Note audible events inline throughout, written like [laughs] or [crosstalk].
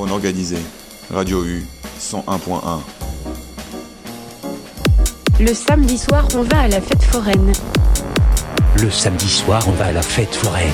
Bon organisé. Radio U 101.1. Le samedi soir, on va à la fête foraine. Le samedi soir, on va à la fête foraine.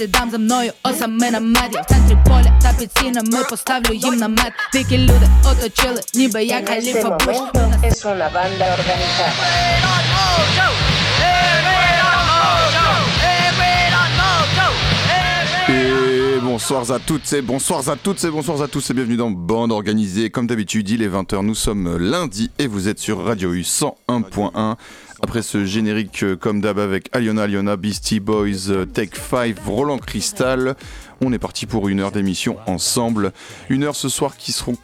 palce posty dam za мною осаме на маді В центрі поля та під стінами поставлю їм намет Дикі люди оточили, ніби я En este каліфа Буш momento es una banda organizada. Et bonsoir à toutes et bonsoirs à toutes et bonsoirs à tous et bienvenue dans Bande Organisée. Comme d'habitude, il est 20h, nous sommes lundi et vous êtes sur Radio U 101.1. après ce générique euh, comme d'hab avec Aliona Aliona, Beastie Boys, euh, Tech 5, Roland Cristal, on est parti pour une heure d'émission ensemble. Une heure ce soir qui seront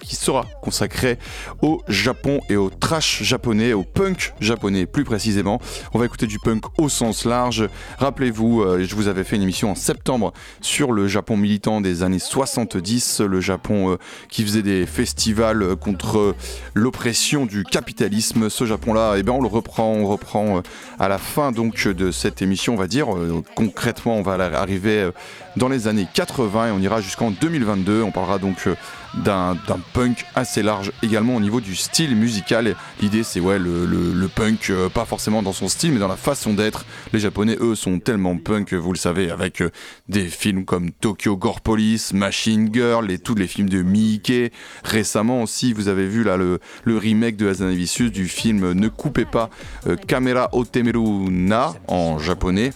qui sera consacrée au Japon et au trash japonais, au punk japonais plus précisément. On va écouter du punk au sens large. Rappelez-vous, euh, je vous avais fait une émission en septembre sur le Japon militant des années 70, le Japon euh, qui faisait des festivals contre l'oppression du capitalisme. Ce Japon-là, eh ben, on le reprend, on reprend euh, à la fin donc de cette émission, on va dire. Concrètement, on va arriver dans les années 80 et on ira jusqu'en 2022. On parlera donc euh, d'un punk assez large également au niveau du style musical. L'idée c'est ouais le, punk, euh, pas forcément dans son style mais dans la façon d'être. Les japonais eux sont tellement punk, vous le savez, avec euh, des films comme Tokyo Gore Police, Machine Girl et tous les films de Miike. Récemment aussi vous avez vu là le, le remake de Hazanavicius du film Ne coupez pas euh, Kamera Otemeru Na en japonais.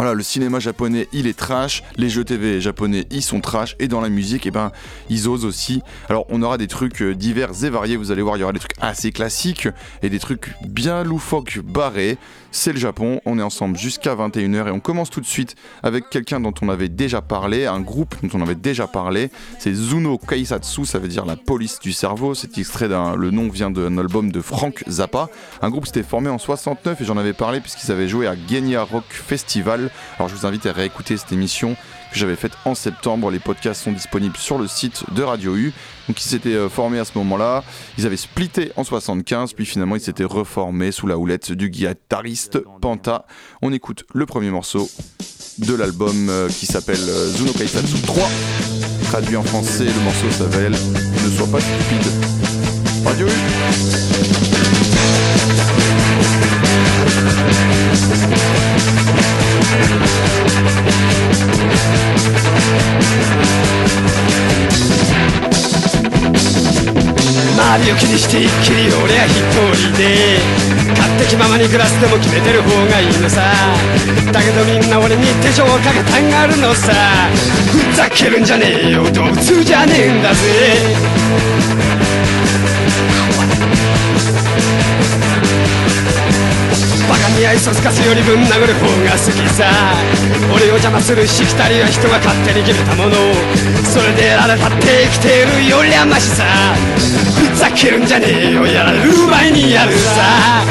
Voilà, le cinéma japonais, il est trash, les jeux TV japonais, ils sont trash, et dans la musique, eh ben, ils osent aussi. Alors, on aura des trucs euh, divers et variés, vous allez voir, il y aura des trucs assez classiques, et des trucs bien loufoques, barrés. C'est le Japon, on est ensemble jusqu'à 21h, et on commence tout de suite avec quelqu'un dont on avait déjà parlé, un groupe dont on avait déjà parlé, c'est Zuno Kaisatsu, ça veut dire la police du cerveau, c'est extrait d'un, le nom vient d'un album de Frank Zappa. Un groupe s'était formé en 69, et j'en avais parlé puisqu'ils avaient joué à Genya Rock Festival. Alors je vous invite à réécouter cette émission que j'avais faite en septembre. Les podcasts sont disponibles sur le site de Radio U. Donc ils s'étaient euh, formés à ce moment-là. Ils avaient splitté en 75, puis finalement ils s'étaient reformés sous la houlette du guitariste Panta. On écoute le premier morceau de l'album euh, qui s'appelle euh, Zuno Kaisatsu 3. Traduit en français, le morceau s'appelle Ne sois pas stupide. Radio U. 周りを気にして一気に俺は一人で勝手気ままに暮らすでも決めてる方がいいのさ。だけどみんな俺に手錠をかけたがるのさ。ふざけるんじゃねえよ。動物じゃねえんだぜ。バカに愛想つかすよりぶん殴る方が好きさ。俺を邪魔するしきたりは人が勝手に決めたものそれであれたって生きてるよりはマシさ。ふざけるんじゃねえよやられる前にやるさ。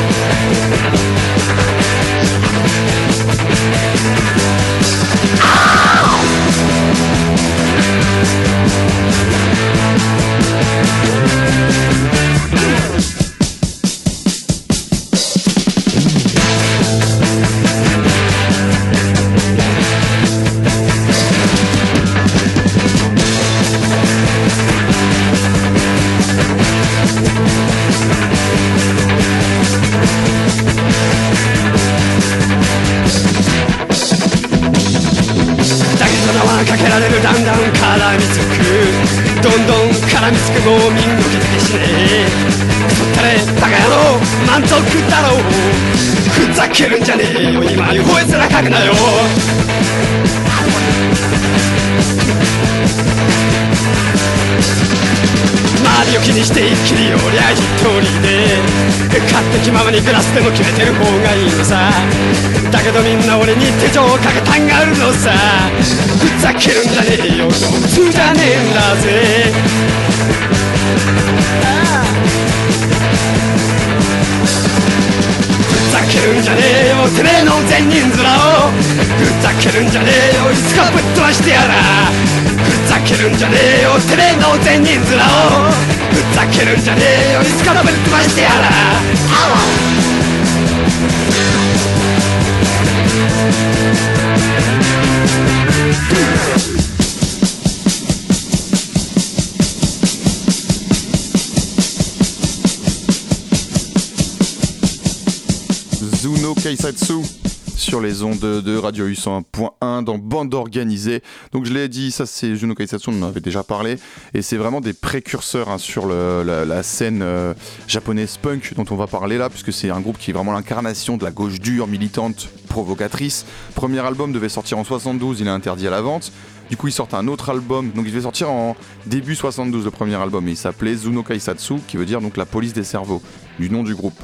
Donc je l'ai dit, ça c'est Juno Kaisatsu, on en avait déjà parlé, et c'est vraiment des précurseurs hein, sur la scène euh, japonaise punk dont on va parler là, puisque c'est un groupe qui est vraiment l'incarnation de la gauche dure, militante, provocatrice. Premier album devait sortir en 72, il est interdit à la vente. Du coup, ils sortent un autre album, donc il devait sortir en début 72 le premier album, et il s'appelait Zuno Kaisatsu, qui veut dire donc la police des cerveaux, du nom du groupe.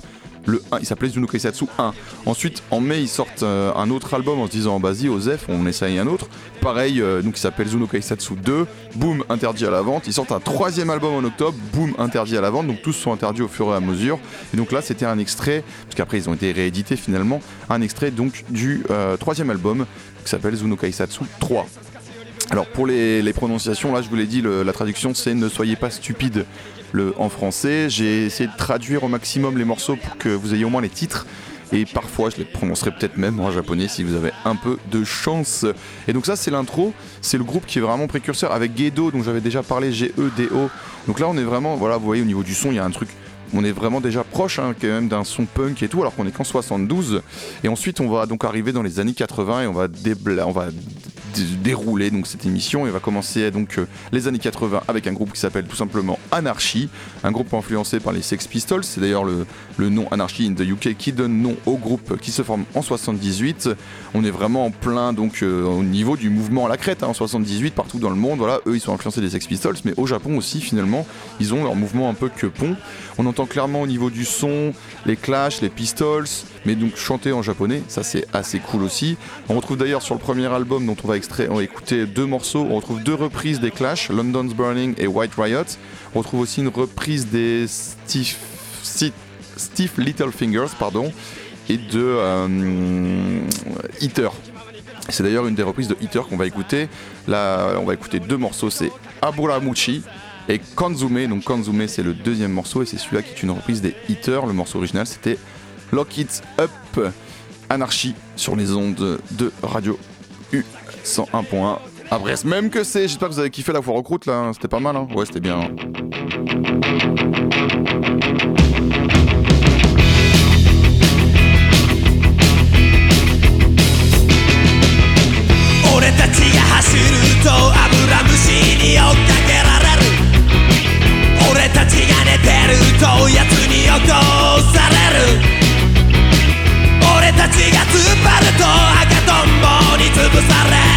Le 1, il s'appelait Zuno Kaisatsu 1. Ensuite, en mai, ils sortent euh, un autre album en se disant vas-y, Osef, on essaye un autre. Pareil, euh, donc il s'appelle Zuno Kaisatsu 2. Boum, interdit à la vente. Ils sortent un troisième album en octobre. Boum, interdit à la vente. Donc tous sont interdits au fur et à mesure. Et donc là, c'était un extrait, parce qu'après ils ont été réédités finalement, un extrait donc du euh, troisième album qui s'appelle Zuno Kaisatsu 3. Alors pour les, prononciations, là je vous l'ai dit, la traduction c'est ne soyez pas stupide le, en français. J'ai essayé de traduire au maximum les morceaux pour que vous ayez au moins les titres. Et parfois je les prononcerai peut-être même en japonais si vous avez un peu de chance. Et donc ça c'est l'intro, c'est le groupe qui est vraiment précurseur avec Gedo dont j'avais déjà parlé, G-E-D-O. Donc là on est vraiment, voilà vous voyez au niveau du son il y a un truc on est vraiment déjà proche hein, quand même d'un son punk et tout, alors qu'on est qu'en 72. Et ensuite, on va donc arriver dans les années 80 et on va, on va dérouler donc cette émission et va commencer donc euh, les années 80 avec un groupe qui s'appelle tout simplement Anarchy, un groupe influencé par les Sex Pistols. C'est d'ailleurs le, le nom Anarchy in the UK qui donne nom au groupe qui se forme en 78. On est vraiment en plein donc euh, au niveau du mouvement à la crête hein, en 78 partout dans le monde. Voilà, eux ils sont influencés des Sex Pistols, mais au Japon aussi finalement ils ont leur mouvement un peu que pont. On entend clairement au niveau du son les Clash, les Pistols, mais donc chanté en japonais, ça c'est assez cool aussi. On retrouve d'ailleurs sur le premier album dont on va extraire, on va écouter deux morceaux, on retrouve deux reprises des Clash, London's Burning et White Riot. On retrouve aussi une reprise des Steve, Steve, Steve Littlefingers, pardon, et de euh, Eater. C'est d'ailleurs une des reprises de Eater qu'on va écouter. Là, on va écouter deux morceaux, c'est Aburamuchi et Kanzume. Donc Kanzume, c'est le deuxième morceau et c'est celui-là qui est une reprise des Eater. Le morceau original, c'était Lock It Up, Anarchie sur les ondes de Radio U 101.1. À Brest, même que c'est. J'espère que vous avez kiffé la foire aux croûtes là. C'était pas mal, hein Ouais, c'était bien. hein.「に起こされる」「俺たちが突っ張ると赤とんぼに潰され」「る。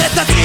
por esta.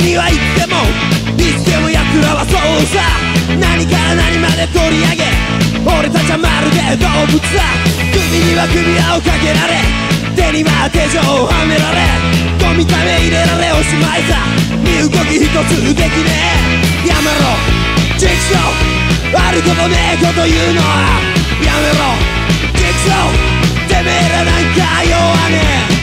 には言ってもいつでも奴らはそうさ。何から何まで取り上げ俺たちはまるで動物だ。首には首輪をかけられ手には手錠をはめられゴミため入れられおしまいさ。身動き一つできね。えやめろ。チクショー。あることねえこと言うのはやめろ。チクショー。てめえらなんか弱ねえ。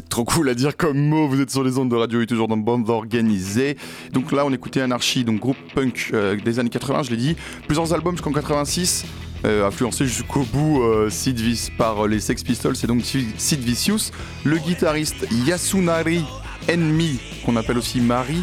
C'est trop cool à dire comme mot. Vous êtes sur les ondes de radio et toujours dans bande organisée. Donc là, on écoutait Anarchie, donc groupe punk euh, des années 80. Je l'ai dit, plusieurs albums jusqu'en 86. Euh, influencé jusqu'au bout euh, Sid Vis- par euh, les Sex Pistols, c'est donc Sid Vicious, le guitariste Yasunari Enmi, qu'on appelle aussi Marie,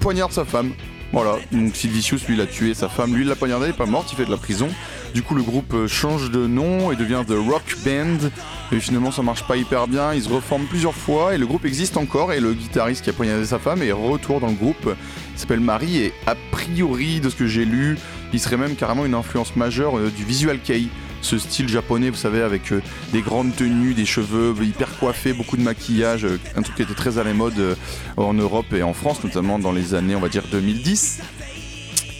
poignarde sa femme. Voilà, donc Sid Vicious, lui, il a tué sa femme, lui, il l'a poignardé, il est pas mort, il fait de la prison. Du coup, le groupe euh, change de nom et devient The Rock Band. Et finalement, ça marche pas hyper bien. Ils se reforment plusieurs fois et le groupe existe encore. Et le guitariste qui a poignardé sa femme est retour dans le groupe. Il s'appelle Marie et a priori, de ce que j'ai lu, il serait même carrément une influence majeure euh, du visual kei. Ce style japonais, vous savez, avec euh, des grandes tenues, des cheveux hyper coiffés, beaucoup de maquillage, un truc qui était très à la mode en Europe et en France, notamment dans les années, on va dire, 2010.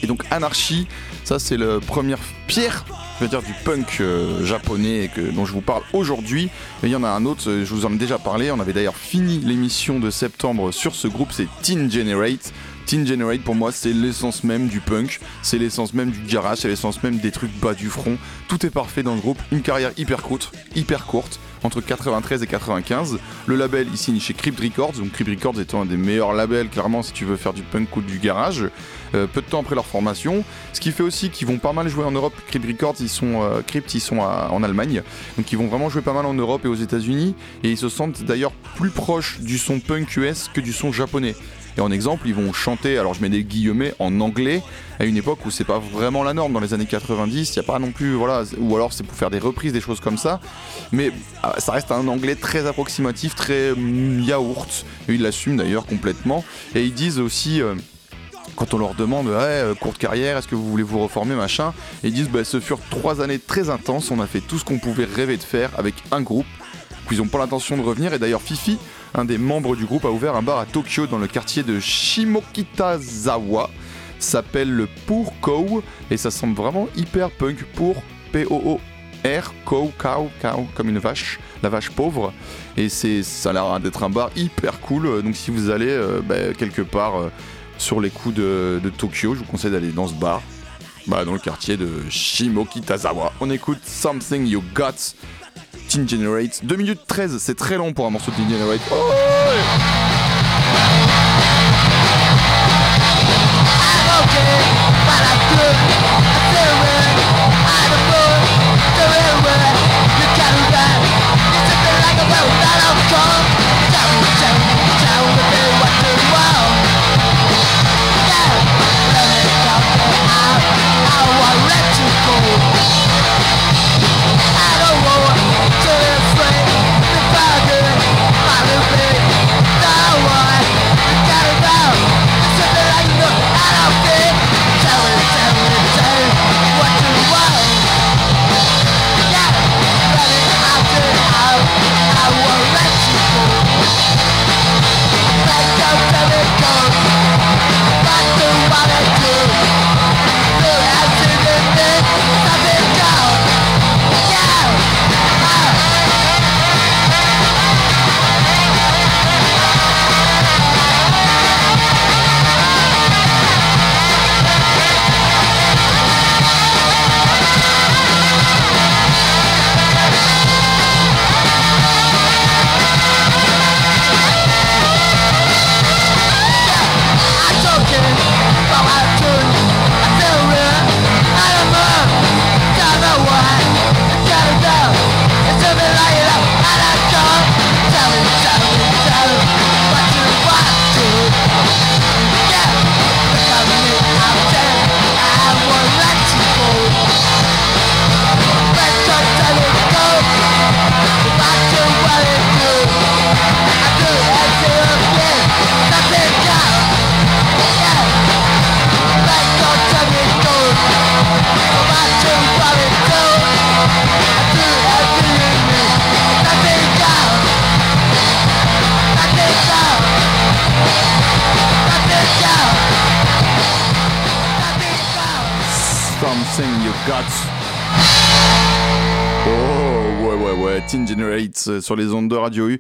Et donc Anarchy, ça c'est la première pierre, je veux du punk euh, japonais dont je vous parle aujourd'hui. Il y en a un autre, euh, je vous en ai déjà parlé, on avait d'ailleurs fini l'émission de septembre sur ce groupe, c'est Teen Generate. Teen Generate pour moi c'est l'essence même du punk, c'est l'essence même du garage, c'est l'essence même des trucs bas du front. Tout est parfait dans le groupe, une carrière hyper courte, hyper courte, entre 93 et 95. Le label signe chez Crypt Records, donc Crypt Records étant un des meilleurs labels clairement si tu veux faire du punk ou du garage. Euh, peu de temps après leur formation, ce qui fait aussi qu'ils vont pas mal jouer en Europe. Crypt Records ils sont euh, Crypt ils sont en Allemagne, donc ils vont vraiment jouer pas mal en Europe et aux États-Unis et ils se sentent d'ailleurs plus proches du son punk US que du son japonais. Et en exemple, ils vont chanter, alors je mets des guillemets, en anglais, à une époque où c'est pas vraiment la norme. Dans les années 90, il n'y a pas non plus, voilà, ou alors c'est pour faire des reprises, des choses comme ça. Mais ah, ça reste un anglais très approximatif, très mm, yaourt. Et ils l'assument d'ailleurs complètement. Et ils disent aussi. euh, quand on leur demande, euh, courte carrière, est-ce que vous voulez vous reformer, machin, ils disent, bah, ce furent trois années très intenses, on a fait tout ce qu'on pouvait rêver de faire avec un groupe, puis ils n'ont pas l'intention de revenir, et d'ailleurs Fifi, un des membres du groupe, a ouvert un bar à Tokyo dans le quartier de Shimokitazawa, s'appelle le Pour Cow, et ça semble vraiment hyper punk pour P-O-O-R, cow, cow, cow, comme une vache, la vache pauvre, et c'est, ça a l'air d'être un bar hyper cool, donc si vous allez euh, bah, quelque part euh, sur les coups de, de Tokyo, je vous conseille d'aller dans ce bar, bah, dans le quartier de Shimokitazawa. On écoute Something You Got, Teen Generate, 2 minutes 13, c'est très long pour un morceau de Teen Generate. Oh, ouais.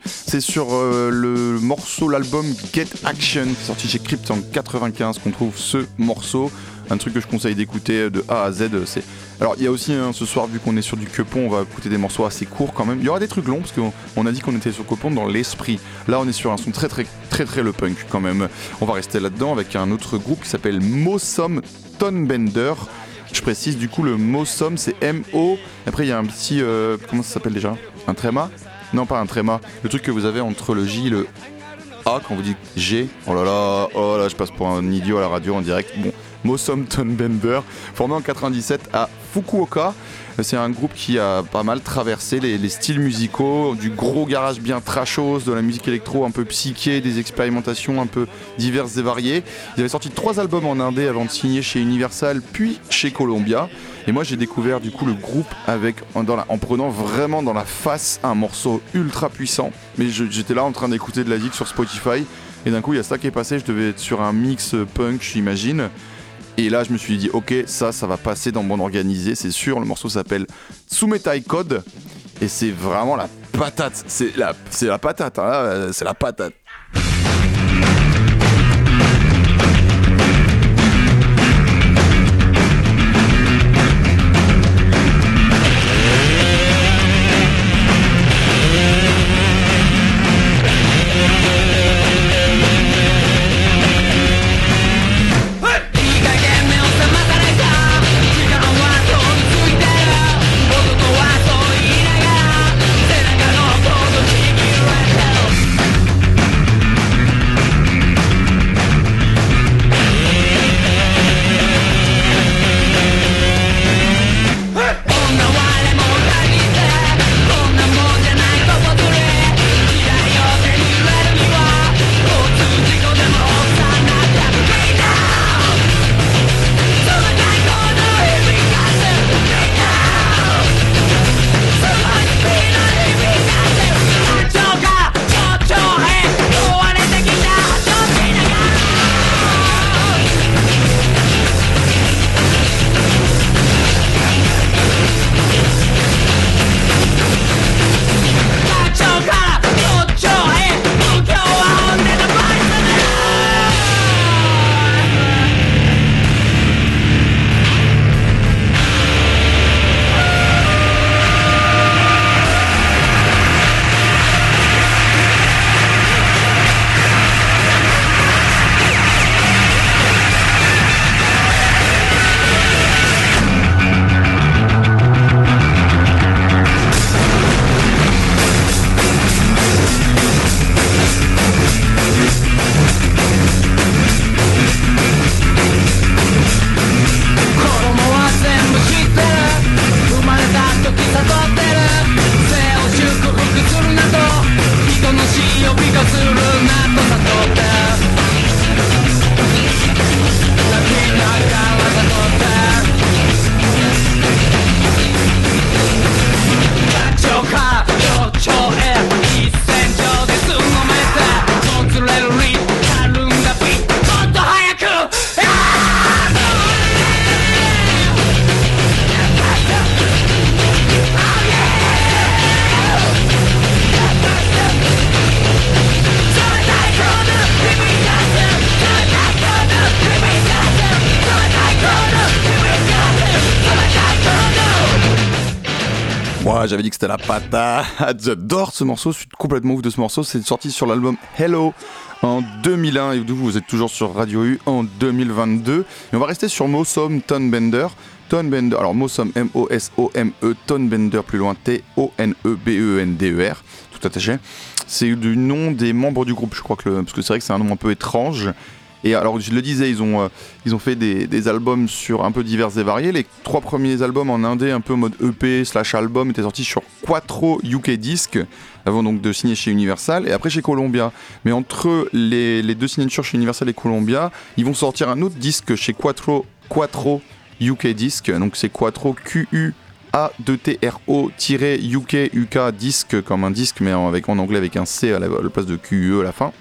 C'est sur euh, le morceau, l'album Get Action, sorti chez Crypt en 95 qu'on trouve ce morceau. Un truc que je conseille d'écouter de A à Z. C'est alors il y a aussi hein, ce soir vu qu'on est sur du Quepon, on va écouter des morceaux assez courts quand même. Il y aura des trucs longs parce qu'on on a dit qu'on était sur Quepon dans l'esprit. Là on est sur un son très très très très le punk quand même. On va rester là-dedans avec un autre groupe qui s'appelle Mosom Tonebender. Je précise du coup le Mosom c'est M-O. Après il y a un petit euh, comment ça s'appelle déjà? Un tréma? Non pas un tréma. Le truc que vous avez entre le J et le A quand vous dites G. Oh là là, oh là, je passe pour un idiot à la radio en direct. Bon, Mosom Tonebender, formé en 97 à Fukuoka. C'est un groupe qui a pas mal traversé les, les styles musicaux, du gros garage bien trashos, de la musique électro un peu psyché, des expérimentations un peu diverses et variées. Ils avaient sorti trois albums en indé avant de signer chez Universal, puis chez Columbia. Et moi j'ai découvert du coup le groupe avec en, prenant vraiment dans la face un morceau ultra puissant. Mais j'étais là en train d'écouter de la zik sur Spotify. Et d'un coup, il y a ça qui est passé. Je devais être sur un mix punk, j'imagine. Et là, je me suis dit, ok, ça, ça va passer dans Bande Organisée, c'est sûr. Le morceau s'appelle Tsumetai Code. Et c'est vraiment la patate. C'est la, c'est la patate. hein, c'est la patate. Patate. J'adore ce morceau, je suis complètement ouf de ce morceau. C'est sorti sur l'album Hello en 2001 et vous êtes toujours sur Radio U en 2022. Et on va rester sur Mosom Tonebender. Tonebender, alors Mosom M-O-S-O-M-E, Tonebender plus loin T-O-N-E-B-E-N-D-E-R, tout attaché. C'est du nom des membres du groupe, je crois que le, parce que c'est vrai que c'est un nom un peu étrange. Et alors, je le disais, ils ont, euh, ils ont fait des, des albums sur un peu divers et variés. Les trois premiers albums en indé, un peu mode EP slash album, étaient sortis sur Quattro UK Disc, avant donc de signer chez Universal, et après chez Columbia. Mais entre les, les deux signatures chez Universal et Columbia, ils vont sortir un autre disque chez Quattro, Quattro UK Disc, donc c'est Quattro Q-U. A2TRO-UK UK disque comme un disque mais avec, en anglais avec un C à la, à la place de QE à la fin.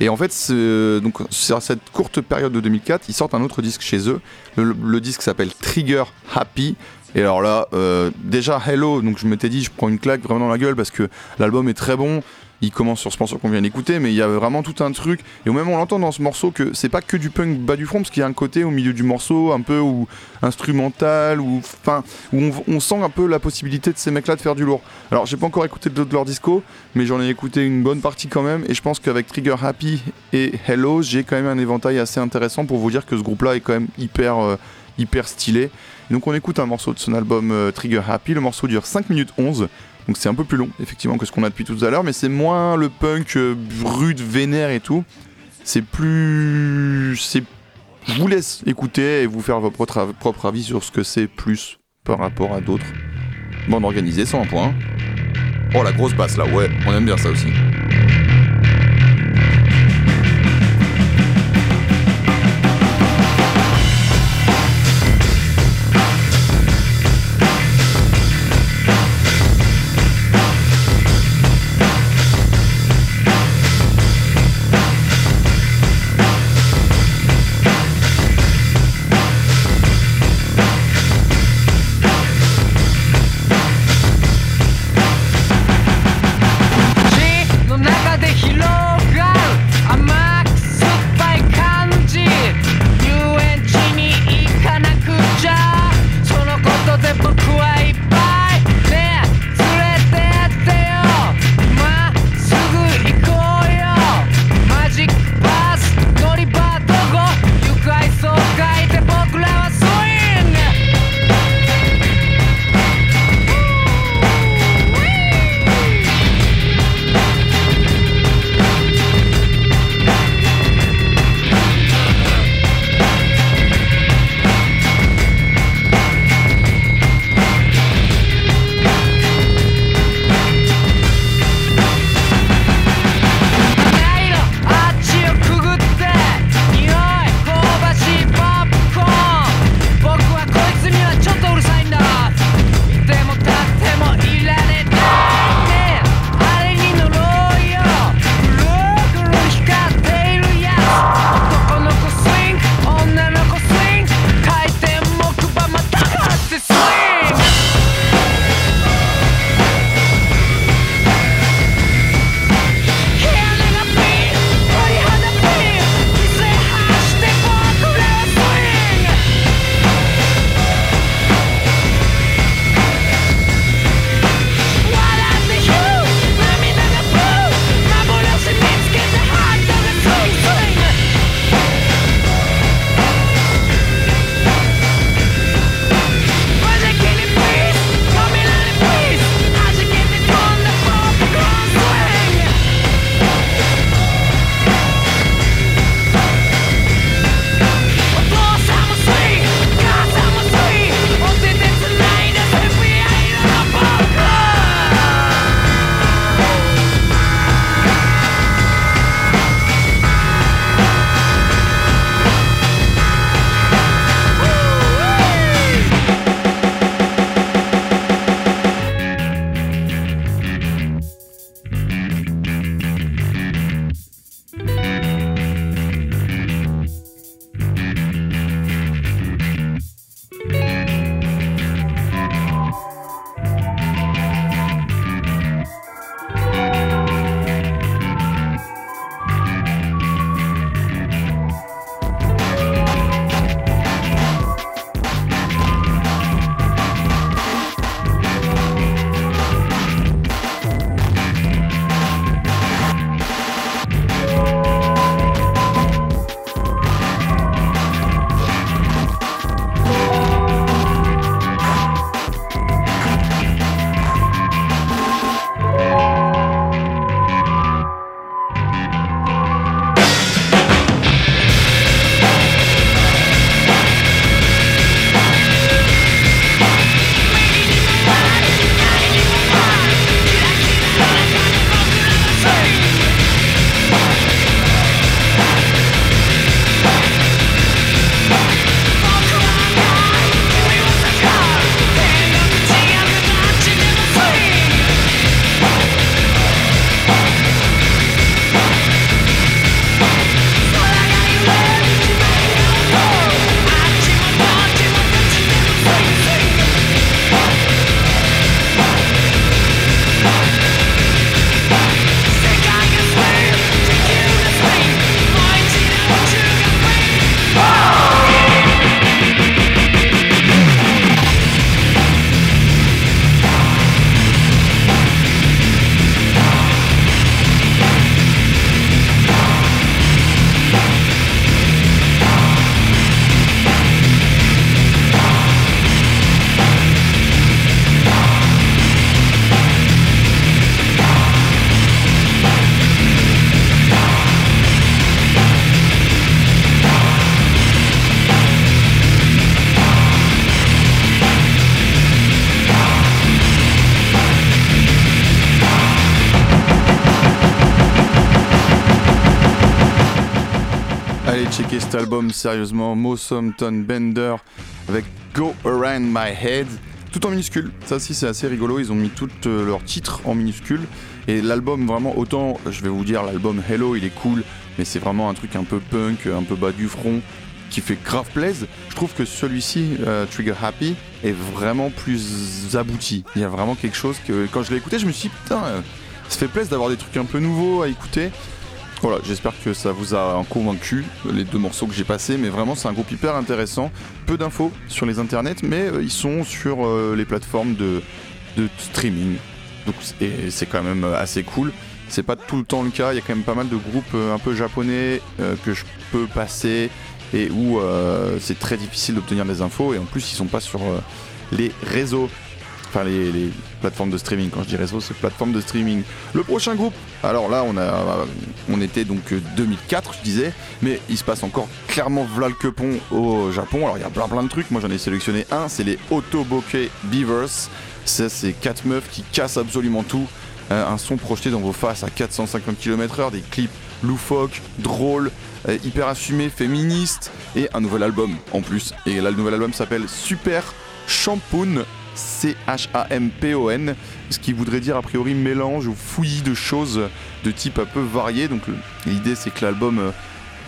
Et en fait, sur cette courte période de 2004, ils sortent un autre disque chez eux. Le, le disque s'appelle Trigger Happy. Et alors là, euh, déjà Hello, donc je m'étais dit, je prends une claque vraiment dans la gueule parce que l'album est très bon. Il commence sur ce morceau qu'on vient d'écouter, mais il y a vraiment tout un truc. Et au même on l'entend dans ce morceau que c'est pas que du punk bas du front, parce qu'il y a un côté au milieu du morceau un peu ou instrumental, ou enfin où on, sent un peu la possibilité de ces mecs-là de faire du lourd. Alors j'ai pas encore écouté de leur disco, mais j'en ai écouté une bonne partie quand même. Et je pense qu'avec Trigger Happy et Hello, j'ai quand même un éventail assez intéressant pour vous dire que ce groupe-là est quand même hyper euh, hyper stylé. Donc on écoute un morceau de son album euh, Trigger Happy. Le morceau dure 5 minutes 11. Donc c'est un peu plus long, effectivement, que ce qu'on a depuis tout à l'heure, mais c'est moins le punk euh, rude, vénère et tout. C'est plus. C'est. Je vous laisse écouter et vous faire votre propre avis sur ce que c'est plus par rapport à d'autres. Bande organisée, 101 points. Oh la grosse basse là, ouais, on aime bien ça aussi. Sérieusement. Mosompton Bender avec Go Around My Head. Tout en minuscule. Ça aussi, c'est assez rigolo. Ils ont mis tous euh, leurs titres en minuscule. Et l'album, vraiment, autant, je vais vous dire, l'album Hello, il est cool. Mais c'est vraiment un truc un peu punk, un peu bas du front, qui fait grave plaise. Je trouve que celui-ci, euh, Trigger Happy, est vraiment plus abouti. Il y a vraiment quelque chose que, quand je l'ai écouté, je me suis dit, putain, euh, ça fait plaisir d'avoir des trucs un peu nouveaux à écouter. Voilà, j'espère que ça vous a convaincu, les deux morceaux que j'ai passés, mais vraiment c'est un groupe hyper intéressant. Peu d'infos sur les internets, mais euh, ils sont sur euh, les plateformes de, de streaming. Donc c'est quand même euh, assez cool. C'est pas tout le temps le cas, il y a quand même pas mal de groupes un peu japonais que je peux passer et où c'est très difficile d'obtenir des infos et en plus ils sont pas sur les réseaux. Enfin les, plateformes de streaming, quand je dis réseau c'est plateforme de streaming. Le prochain groupe, alors là on a on était donc euh, 2004 je disais, mais il se passe encore clairement v'là au Japon. Alors il y a plein plein de trucs, moi j'en ai sélectionné un, c'est les Otoboke Beavers. Ça c'est quatre meufs qui cassent absolument tout. Euh, un son projeté dans vos faces à 450 km/h, des clips loufoques, drôles, euh, hyper assumés, féministes, et un nouvel album en plus. Et là le nouvel album s'appelle Super Shampoo. C-H-A-M-P-O-N, ce qui voudrait dire a priori mélange ou fouillis de choses de type un peu varié. Donc l'idée c'est que l'album euh,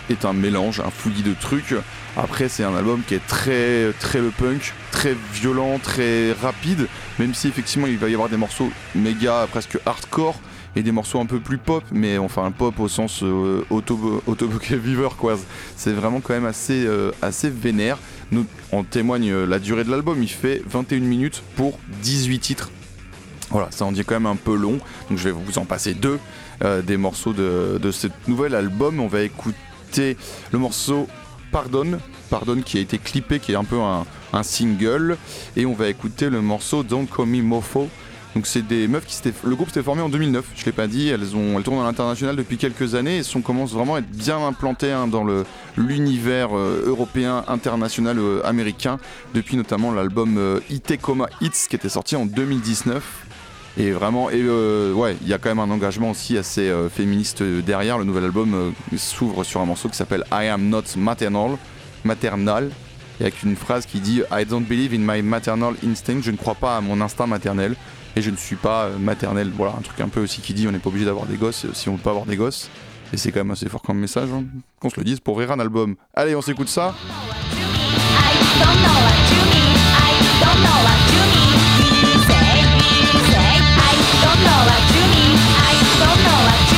est un mélange, un fouillis de trucs. Après c'est un album qui est très très le punk, très violent, très rapide, même si effectivement il va y avoir des morceaux méga presque hardcore et des morceaux un peu plus pop, mais enfin pop au sens euh, auto quoi. C'est vraiment quand même assez euh, assez vénère. Nous, en témoigne euh, la durée de l'album, il fait 21 minutes pour 18 titres. Voilà, ça en dit quand même un peu long, donc je vais vous en passer deux euh, des morceaux de, de ce nouvel album. On va écouter le morceau Pardonne, Pardonne qui a été clippé, qui est un peu un, un single, et on va écouter le morceau Don't Call Me Mofo. Donc c'est des meufs qui s'étaient, le groupe s'était formé en 2009. Je l'ai pas dit, elles ont, elles tournent à l'international depuis quelques années et sont commencent vraiment à être bien implantées hein, dans le l'univers euh, européen, international, euh, américain depuis notamment l'album euh, Itekoma Hits qui était sorti en 2019. Et vraiment, et euh, ouais, il y a quand même un engagement aussi assez féministe derrière. Le nouvel album s'ouvre sur un morceau qui s'appelle I Am Not Maternal, maternal, et avec une phrase qui dit I don't believe in my maternal instinct. Je ne crois pas à mon instinct maternel et je ne suis pas euh, maternel. Voilà, un truc un peu aussi qui dit on n'est pas obligé d'avoir des gosses euh, si on veut pas avoir des gosses. Et c'est quand même assez fort comme message, hein, qu'on se le dise pour rire un album. Allez, on s'écoute ça. 嫌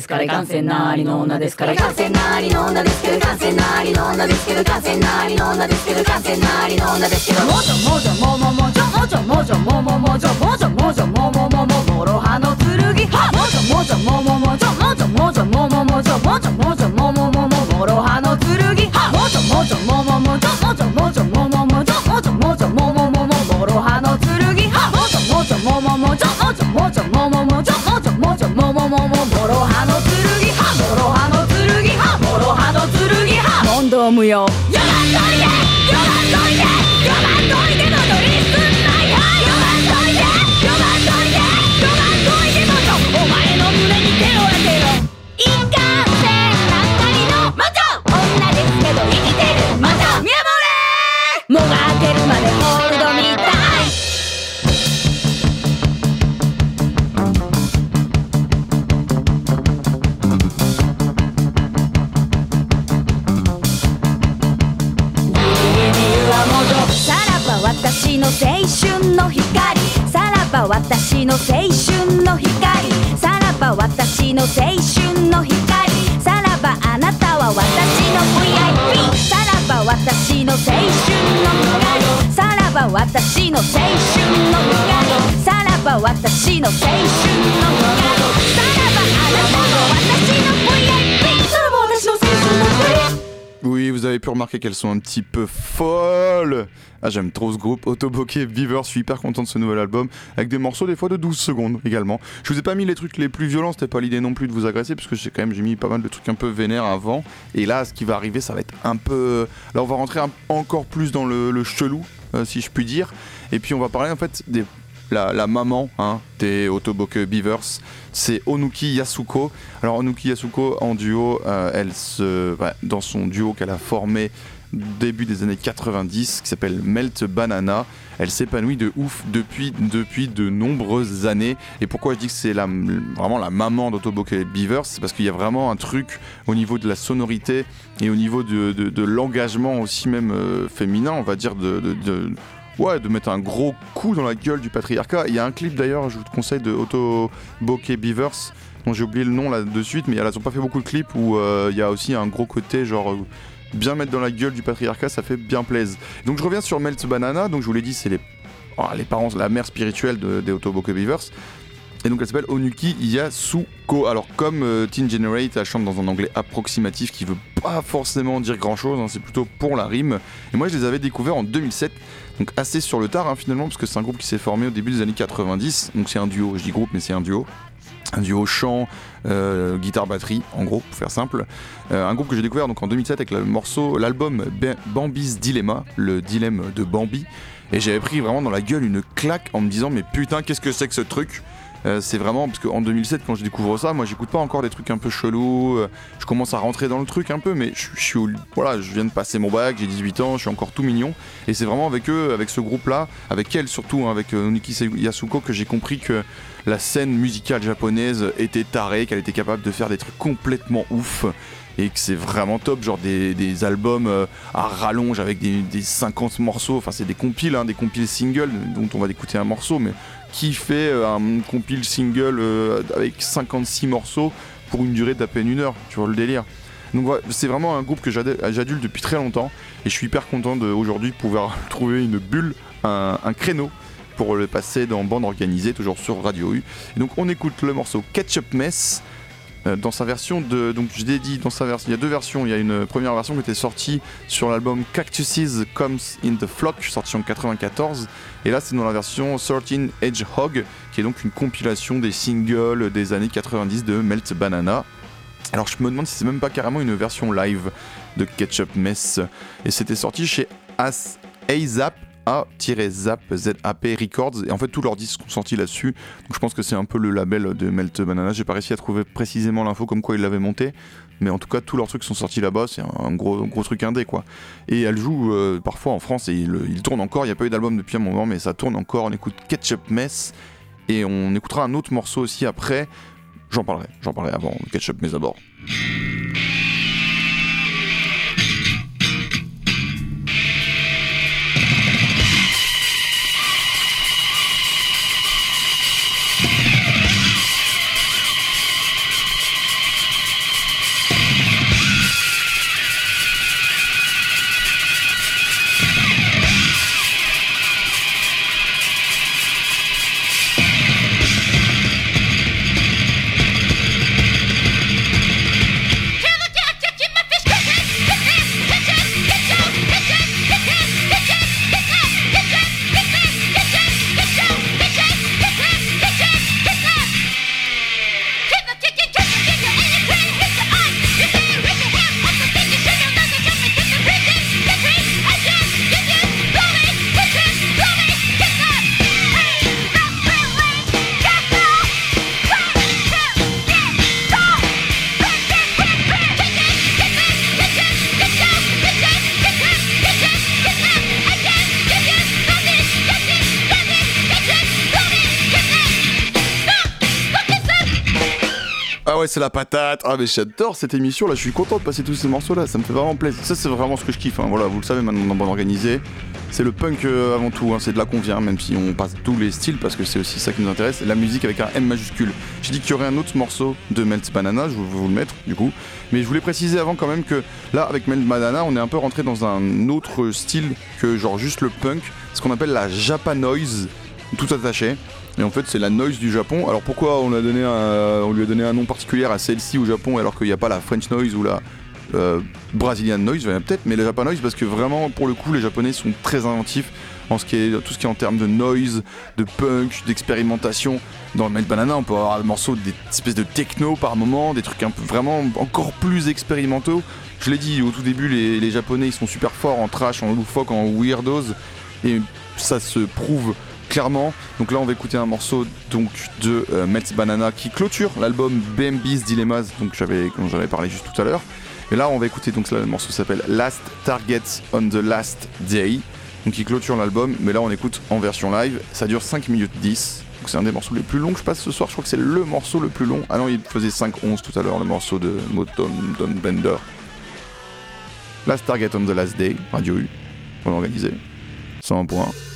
りの女ですから感染なりの女ですから。感染なりの女ですけど感染なりの女ですけど感染なりの女ですけど感染なりの女ですけど。もじょもじょもももじょもじょもじょもももじょもじょもじょもももももろ刃の剣はもじょもじょもももじょもじょもじょもももじょもじょもじょもももももろはの剣はもじょもじょもももじょもじょもじょもももじょもじょもじょもももももろはの剣はもじょもじょもももじょも は問答無用よがんといでよが Oui, vous avez pu remarquer qu'elles sont un petit peu folles. Ah, j'aime trop ce groupe. Autobokeh Beaver, je suis hyper content de ce nouvel album. Avec des morceaux, des fois de 12 secondes également. Je vous ai pas mis les trucs les plus violents, c'était pas l'idée non plus de vous agresser, puisque j'ai quand même j'ai mis pas mal de trucs un peu vénères avant. Et là, ce qui va arriver, ça va être un peu. Là, on va rentrer encore plus dans le, le chelou, euh, si je puis dire. Et puis, on va parler en fait des. La, maman hein, des Autobokeh Beavers, c'est Onuki Yasuko. Alors Onuki Yasuko en duo, euh, elle se, dans son duo qu'elle a formé début des années 90, qui s'appelle Melt Banana, elle s'épanouit de ouf depuis, de nombreuses années. Et pourquoi je dis que c'est la, vraiment la maman d'Autobokeh Beavers C'est parce qu'il y a vraiment un truc au niveau de la sonorité et au niveau de, l'engagement aussi même euh, féminin, on va dire, de- Ouais, de mettre un gros coup dans la gueule du patriarcat. Il y a un clip d'ailleurs, je vous conseille de Auto Bokeh Beavers, dont j'ai oublié le nom là de suite, mais elles ont pas fait beaucoup de clips où euh, il y a aussi un gros côté genre euh, bien mettre dans la gueule du patriarcat, ça fait bien plaisir. Donc je reviens sur Melt Banana, donc je vous l'ai dit, c'est les, oh, les parents, la mère spirituelle de- des Auto Bokeh Beavers. Et donc elle s'appelle Onuki Yasuko. Alors comme euh, Teen Generate, elle chante dans un anglais approximatif qui veut pas forcément dire grand chose, c'est plutôt pour la rime. Et moi je les avais découverts en 2007, donc assez sur le tard hein, finalement, parce que c'est un groupe qui s'est formé au début des années 90. Donc c'est un duo, je dis groupe mais c'est un duo. Un duo chant, euh, guitare, batterie, en gros, pour faire simple. Euh, un groupe que j'ai découvert donc en 2007 avec le morceau, l'album Ba- Bambi's Dilemma, le dilemme de Bambi. Et j'avais pris vraiment dans la gueule une claque en me disant mais putain qu'est-ce que c'est que ce truc? Euh, c'est vraiment parce qu'en 2007 quand je découvre ça moi j'écoute pas encore des trucs un peu chelous euh, je commence à rentrer dans le truc un peu mais je, voilà je viens de passer mon bac j'ai 18 ans je suis encore tout mignon. Et c'est vraiment avec eux avec ce groupe là avec elle surtout hein, avec euh, Niki Yasuko que j'ai compris que la scène musicale japonaise était tarée qu'elle était capable de faire des trucs complètement ouf et que c'est vraiment top, genre des, albums à rallonge avec des, des 50 morceaux, enfin c'est des compiles, hein, des compiles singles dont on va écouter un morceau, mais qui fait euh, un compile single euh, avec 56 morceaux pour une durée d'à peine une heure, tu vois le délire. Donc c'est vraiment un groupe que j'ad- j'adule depuis très longtemps et je suis hyper content d'aujourd'hui pouvoir [laughs] trouver une bulle, un, créneau pour le passer dans bande organisée, toujours sur Radio U. Donc on écoute le morceau Ketchup Mess euh, dans sa version de. Donc je l'ai dit, dans sa version. Il y a deux versions. Il y a une première version qui était sortie sur l'album Cactuses Comes in the Flock, sorti en 94. Et là, c'est dans la version 13 Hedgehog, qui est donc une compilation des singles des années 90 de Melt Banana. Alors je me demande si c'est même pas carrément une version live de Ketchup Mess. Et c'était sorti chez As AZAP A-Zap ZAP Records. Et en fait tous leurs disques sont sortis là-dessus. Donc je pense que c'est un peu le label de Melt Banana. J'ai pas réussi à trouver précisément l'info comme quoi ils l'avaient monté. Mais en tout cas tous leurs trucs sont sortis là-bas. C'est un, gros, gros truc indé quoi. Et elle joue euh, parfois en France et il, il tourne encore. Il n'y a pas eu d'album depuis un moment mais ça tourne encore. On écoute Ketchup Mess et on écoutera un autre morceau aussi après. J'en parlerai. J'en parlerai avant Ketchup Mess d'abord「ouais, c'est la patate. Ah, mais j'adore cette émission là. Je suis content de passer tous ces morceaux là. Ça me fait vraiment plaisir. Ça, c'est vraiment ce que je kiffe. hein. Voilà, vous le savez maintenant dans Bande Organisée. C'est le punk euh, avant tout. hein. C'est de là qu'on vient, même si on passe tous les styles parce que c'est aussi ça qui nous intéresse. La musique avec un M majuscule. J'ai dit qu'il y aurait un autre morceau de Melt Banana. Je vais vous le mettre du coup. Mais je voulais préciser avant quand même que là, avec Melt Banana, on est un peu rentré dans un autre style que genre juste le punk. Ce qu'on appelle la Japanoise, tout attaché. Et en fait, c'est la noise du Japon. Alors pourquoi on, un- lui a donné un nom particulier à celle-ci au Japon alors qu'il n'y a pas la French noise ou la euh, Brazilian noise, peut-être, mais la Japan noise parce que vraiment, pour le coup, les Japonais sont très inventifs en ce qui est tout ce qui est en termes de noise, de punk, d'expérimentation. Dans le Melt Banana, on peut avoir des morceaux, des de techno par moment, des trucs un peu vraiment encore plus expérimentaux. Je l'ai dit au tout début, les, les Japonais ils sont super forts en trash, en loufoque, en weirdos, et ça se prouve clairement. Donc là, on va écouter un morceau donc de euh, Melt Banana qui clôture l'album BMB's Dilemmas, donc j'avais dont j'avais parlé juste tout à l'heure. Et là, on va écouter donc le morceau s'appelle Last Target on the Last Day, donc qui clôture l'album. Mais là, on écoute en version live. Ça dure 5 minutes 10. Donc c'est un des morceaux les plus longs que je passe ce soir. Je crois que c'est le morceau le plus long. Ah non, il faisait 5-11 tout à l'heure, le morceau de Moton Don Bender. Last Target on the Last Day, Radio U, on organisé. 101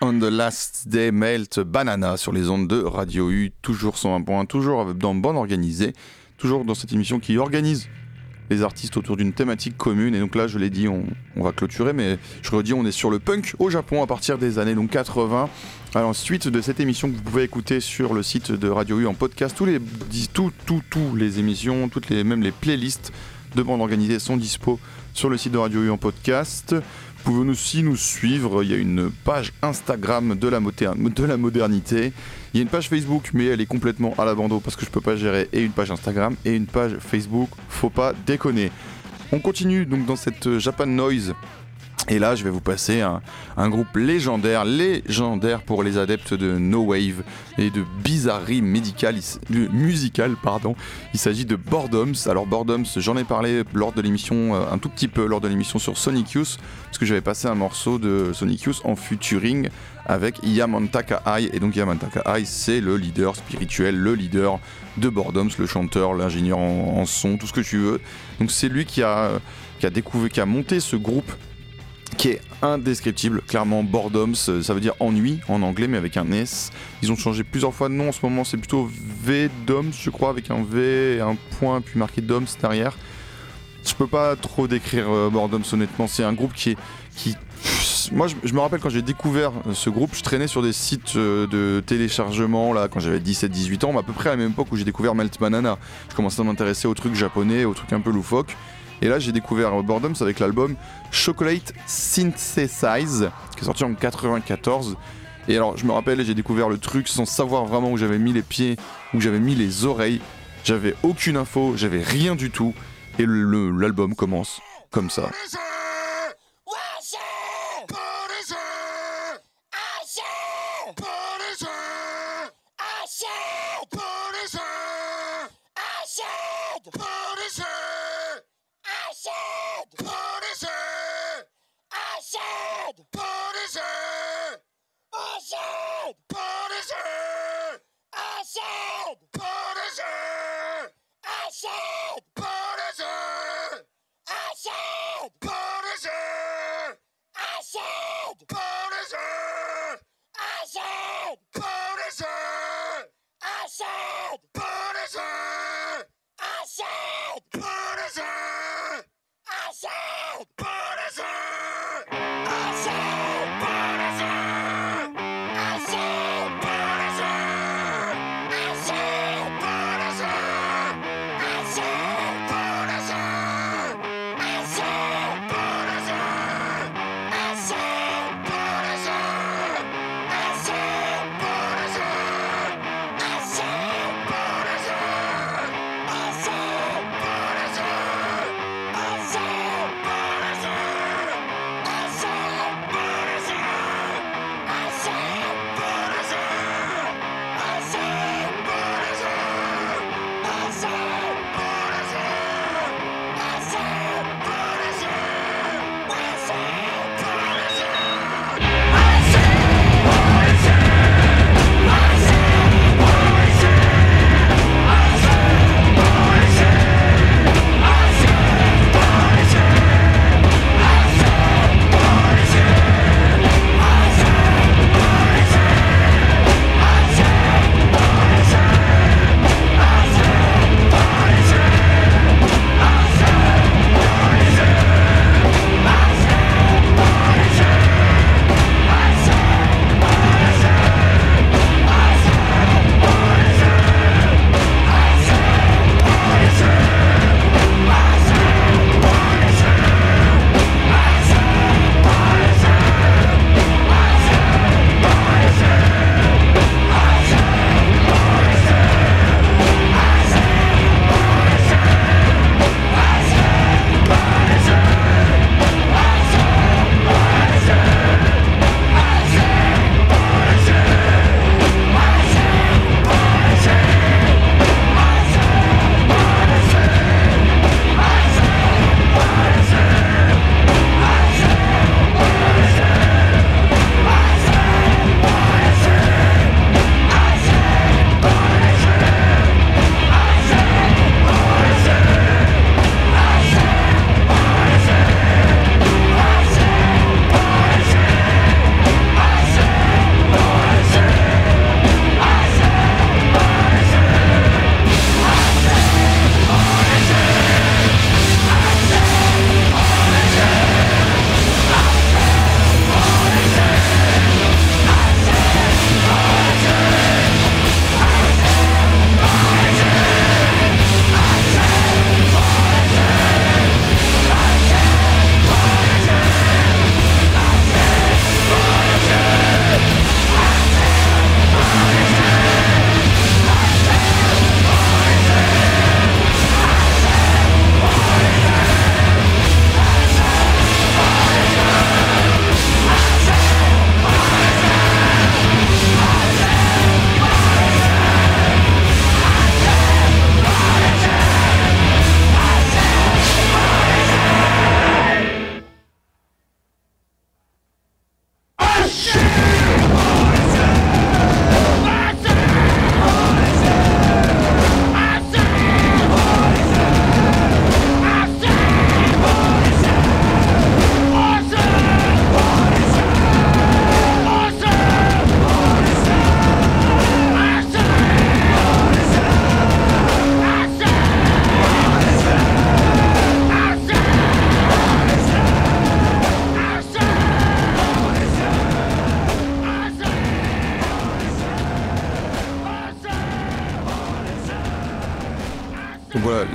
On the last day melt banana sur les ondes de Radio U, toujours 101 points, toujours dans Bande Organisée, toujours dans cette émission qui organise les artistes autour d'une thématique commune. Et donc là, je l'ai dit, on, va clôturer, mais je redis, on est sur le punk au Japon à partir des années donc 80. Alors, suite de cette émission que vous pouvez écouter sur le site de Radio U en podcast, tous les, tout, tout, tous les émissions, toutes les, même les playlists de bande organisée sont dispo sur le site de Radio U en podcast. Vous pouvez aussi nous suivre, il y a une page Instagram de la, de la modernité, il y a une page Facebook mais elle est complètement à la bandeau parce que je peux pas gérer. Et une page Instagram et une page Facebook, faut pas déconner. On continue donc dans cette Japan Noise et là, je vais vous passer un, groupe légendaire, légendaire pour les adeptes de No Wave et de bizarrerie musicale. Pardon. Il s'agit de Boredoms. Alors Boredoms, j'en ai parlé lors de l'émission, euh, un tout petit peu lors de l'émission sur Sonic Youth, parce que j'avais passé un morceau de Sonic Youth en featuring avec Yamantaka Ai. Et donc Yamantaka Ai, c'est le leader spirituel, le leader de Boredoms, le chanteur, l'ingénieur en, en, son, tout ce que tu veux. Donc c'est lui qui a, qui a découvert, qui a monté ce groupe qui est indescriptible. Clairement, Boredoms, ça veut dire ennui en anglais, mais avec un S. Ils ont changé plusieurs fois de nom. En ce moment, c'est plutôt V-Doms, je crois, avec un V et un point, puis marqué Doms derrière. Je peux pas trop décrire euh, honnêtement. C'est un groupe qui est. Moi, je, me rappelle quand j'ai découvert ce groupe, je traînais sur des sites euh, de téléchargement, là, quand j'avais 17-18 ans, à peu près à la même époque où j'ai découvert Melt Banana. Je commençais à m'intéresser aux trucs japonais, aux trucs un peu loufoques. Et là, j'ai découvert Boredoms avec l'album Chocolate Synthesize, qui est sorti en 94. Et alors, je me rappelle, j'ai découvert le truc sans savoir vraiment où j'avais mis les pieds, où j'avais mis les oreilles. J'avais aucune info, j'avais rien du tout. Et l'album commence comme ça. said partisan. I said partisan. I said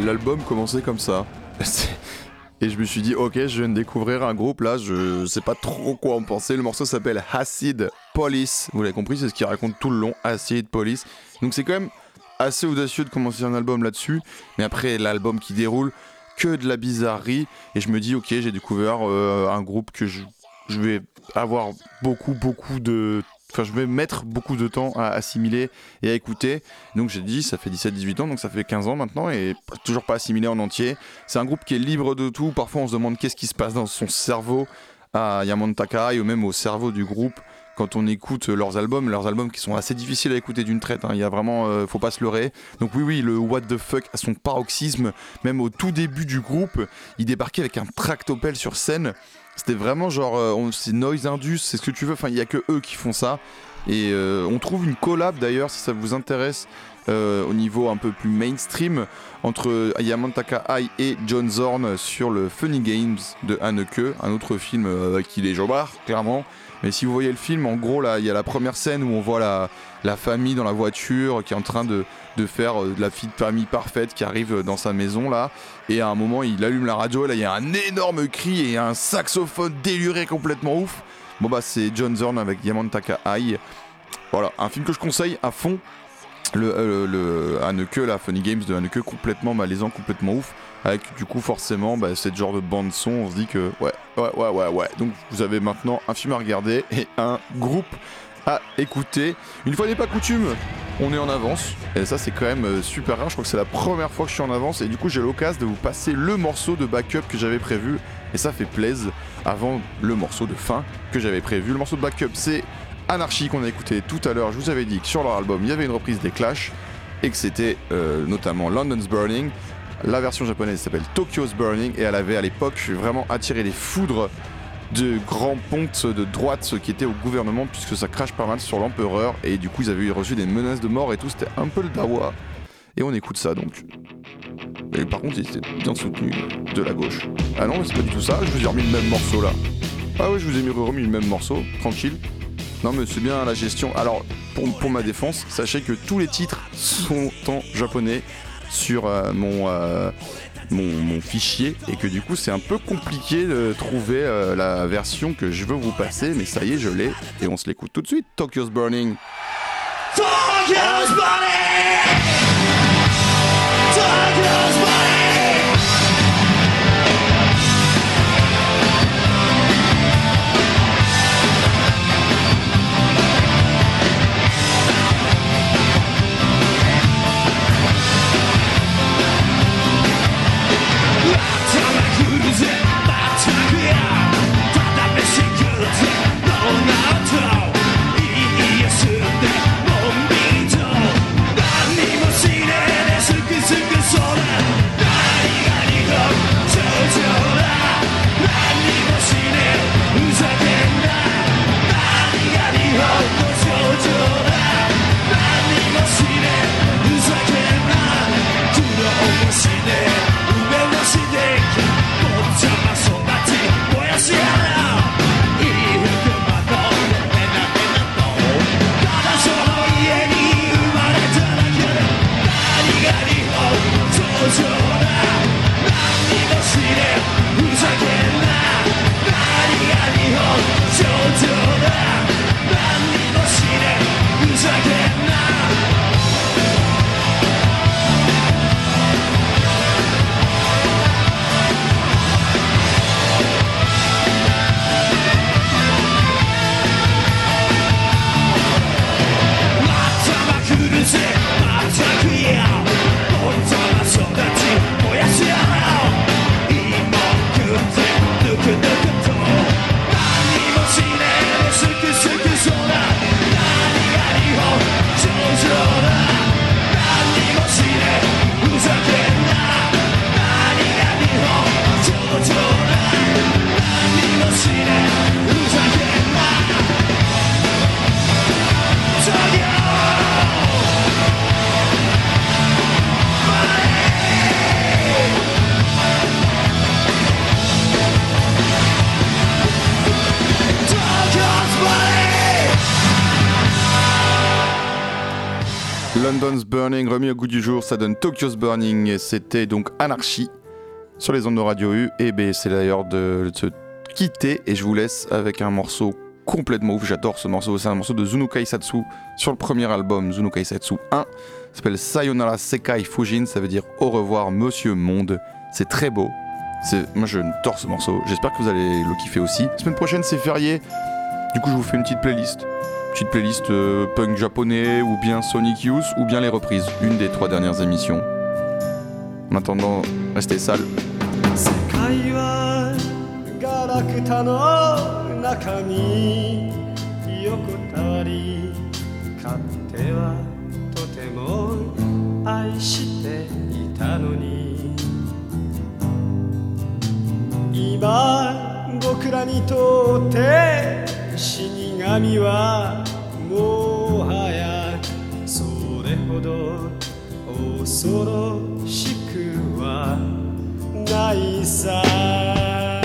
l'album commençait comme ça. [laughs] Et je me suis dit, ok, je viens de découvrir un groupe là, je sais pas trop quoi en penser. Le morceau s'appelle Acid Police. Vous l'avez compris, c'est ce qu'il raconte tout le long, Acid Police. Donc c'est quand même assez audacieux de commencer un album là-dessus. Mais après, l'album qui déroule, que de la bizarrerie. Et je me dis, ok, j'ai découvert euh, un groupe que je vais avoir beaucoup, beaucoup de. Je vais mettre beaucoup de temps à assimiler et à écouter. Donc j'ai dit, ça fait 17-18 ans, donc ça fait 15 ans maintenant, et toujours pas assimilé en entier. C'est un groupe qui est libre de tout. Parfois, on se demande qu'est-ce qui se passe dans son cerveau à Yaman Takai ou même au cerveau du groupe quand on écoute leurs albums, leurs albums qui sont assez difficiles à écouter d'une traite. hein. Il y a vraiment, euh, faut pas se leurrer. Donc oui, oui, le What the fuck à son paroxysme, même au tout début du groupe, il débarquait avec un tractopelle sur scène. C'était vraiment genre, euh, c'est noise indus, c'est ce que tu veux. Enfin, il y a que eux qui font ça. Et euh, on trouve une collab d'ailleurs, si ça vous intéresse, euh, au niveau un peu plus mainstream, entre Yaman Takai et John Zorn sur le Funny Games de Haneke, un autre film euh, qui les jobards, clairement. Mais si vous voyez le film, en gros, là, il y a la première scène où on voit la, famille dans la voiture qui est en train de, faire euh, la fille de famille parfaite qui arrive dans sa maison, là. Et à un moment, il allume la radio, et là, il y a un énorme cri et un saxophone déluré complètement ouf. Bon, bah, c'est John Zorn avec Yaman Takai. Voilà, un film que je conseille à fond. Le, euh, le la Funny Games de Haneke, complètement malaisant, complètement ouf. Avec du coup, forcément, bah, c'est genre de bande-son. On se dit que, ouais, ouais, ouais, ouais, ouais. Donc, vous avez maintenant un film à regarder et un groupe à écouter. Une fois n'est pas coutume, on est en avance. Et ça, c'est quand même euh, super rare. Je crois que c'est la première fois que je suis en avance. Et du coup, j'ai l'occasion de vous passer le morceau de backup que j'avais prévu. Et ça fait plaisir avant le morceau de fin que j'avais prévu. Le morceau de backup, c'est Anarchy qu'on a écouté tout à l'heure. Je vous avais dit que sur leur album, il y avait une reprise des Clash et que c'était euh, notamment London's Burning. La version japonaise s'appelle Tokyo's Burning et elle avait à l'époque vraiment attiré les foudres de grands pontes de droite qui étaient au gouvernement puisque ça crache pas mal sur l'empereur et du coup ils avaient reçu des menaces de mort et tout, c'était un peu le dawa. Et on écoute ça donc. Et par contre, il était bien soutenu de la gauche. Ah non, c'est pas du tout ça, je vous ai remis le même morceau là. Ah ouais, je vous ai mis- remis le même morceau, tranquille. Non mais c'est bien la gestion. Alors, pour ma défense, sachez que tous les titres sont en japonais sur euh, mon, euh, mon, mon fichier et que du coup c'est un peu compliqué de trouver euh, la version que je veux vous passer, mais ça y est, je l'ai et on se l'écoute tout de suite. Tokyo's Burning. Tokyo's burning! remis au goût du jour, ça donne Tokyo's Burning, c'était donc Anarchie sur les ondes de Radio U. Et ben, c'est d'ailleurs de, se quitter, et je vous laisse avec un morceau complètement ouf, j'adore ce morceau, c'est un morceau de Zuno Kaisatsu sur le premier album, Zuno Kaisatsu 1, s'appelle Sayonara Sekai Fujin, ça veut dire au revoir monsieur monde, c'est très beau, moi je dors ce morceau, j'espère que vous allez le kiffer aussi. Semaine prochaine c'est férié, du coup je vous fais une petite playlist playlist euh, punk japonais ou bien Sonic Youth ou bien les reprises, une des trois dernières émissions. En restez sales. 今僕らにとって死神はもはやそれほど恐ろしくはないさ。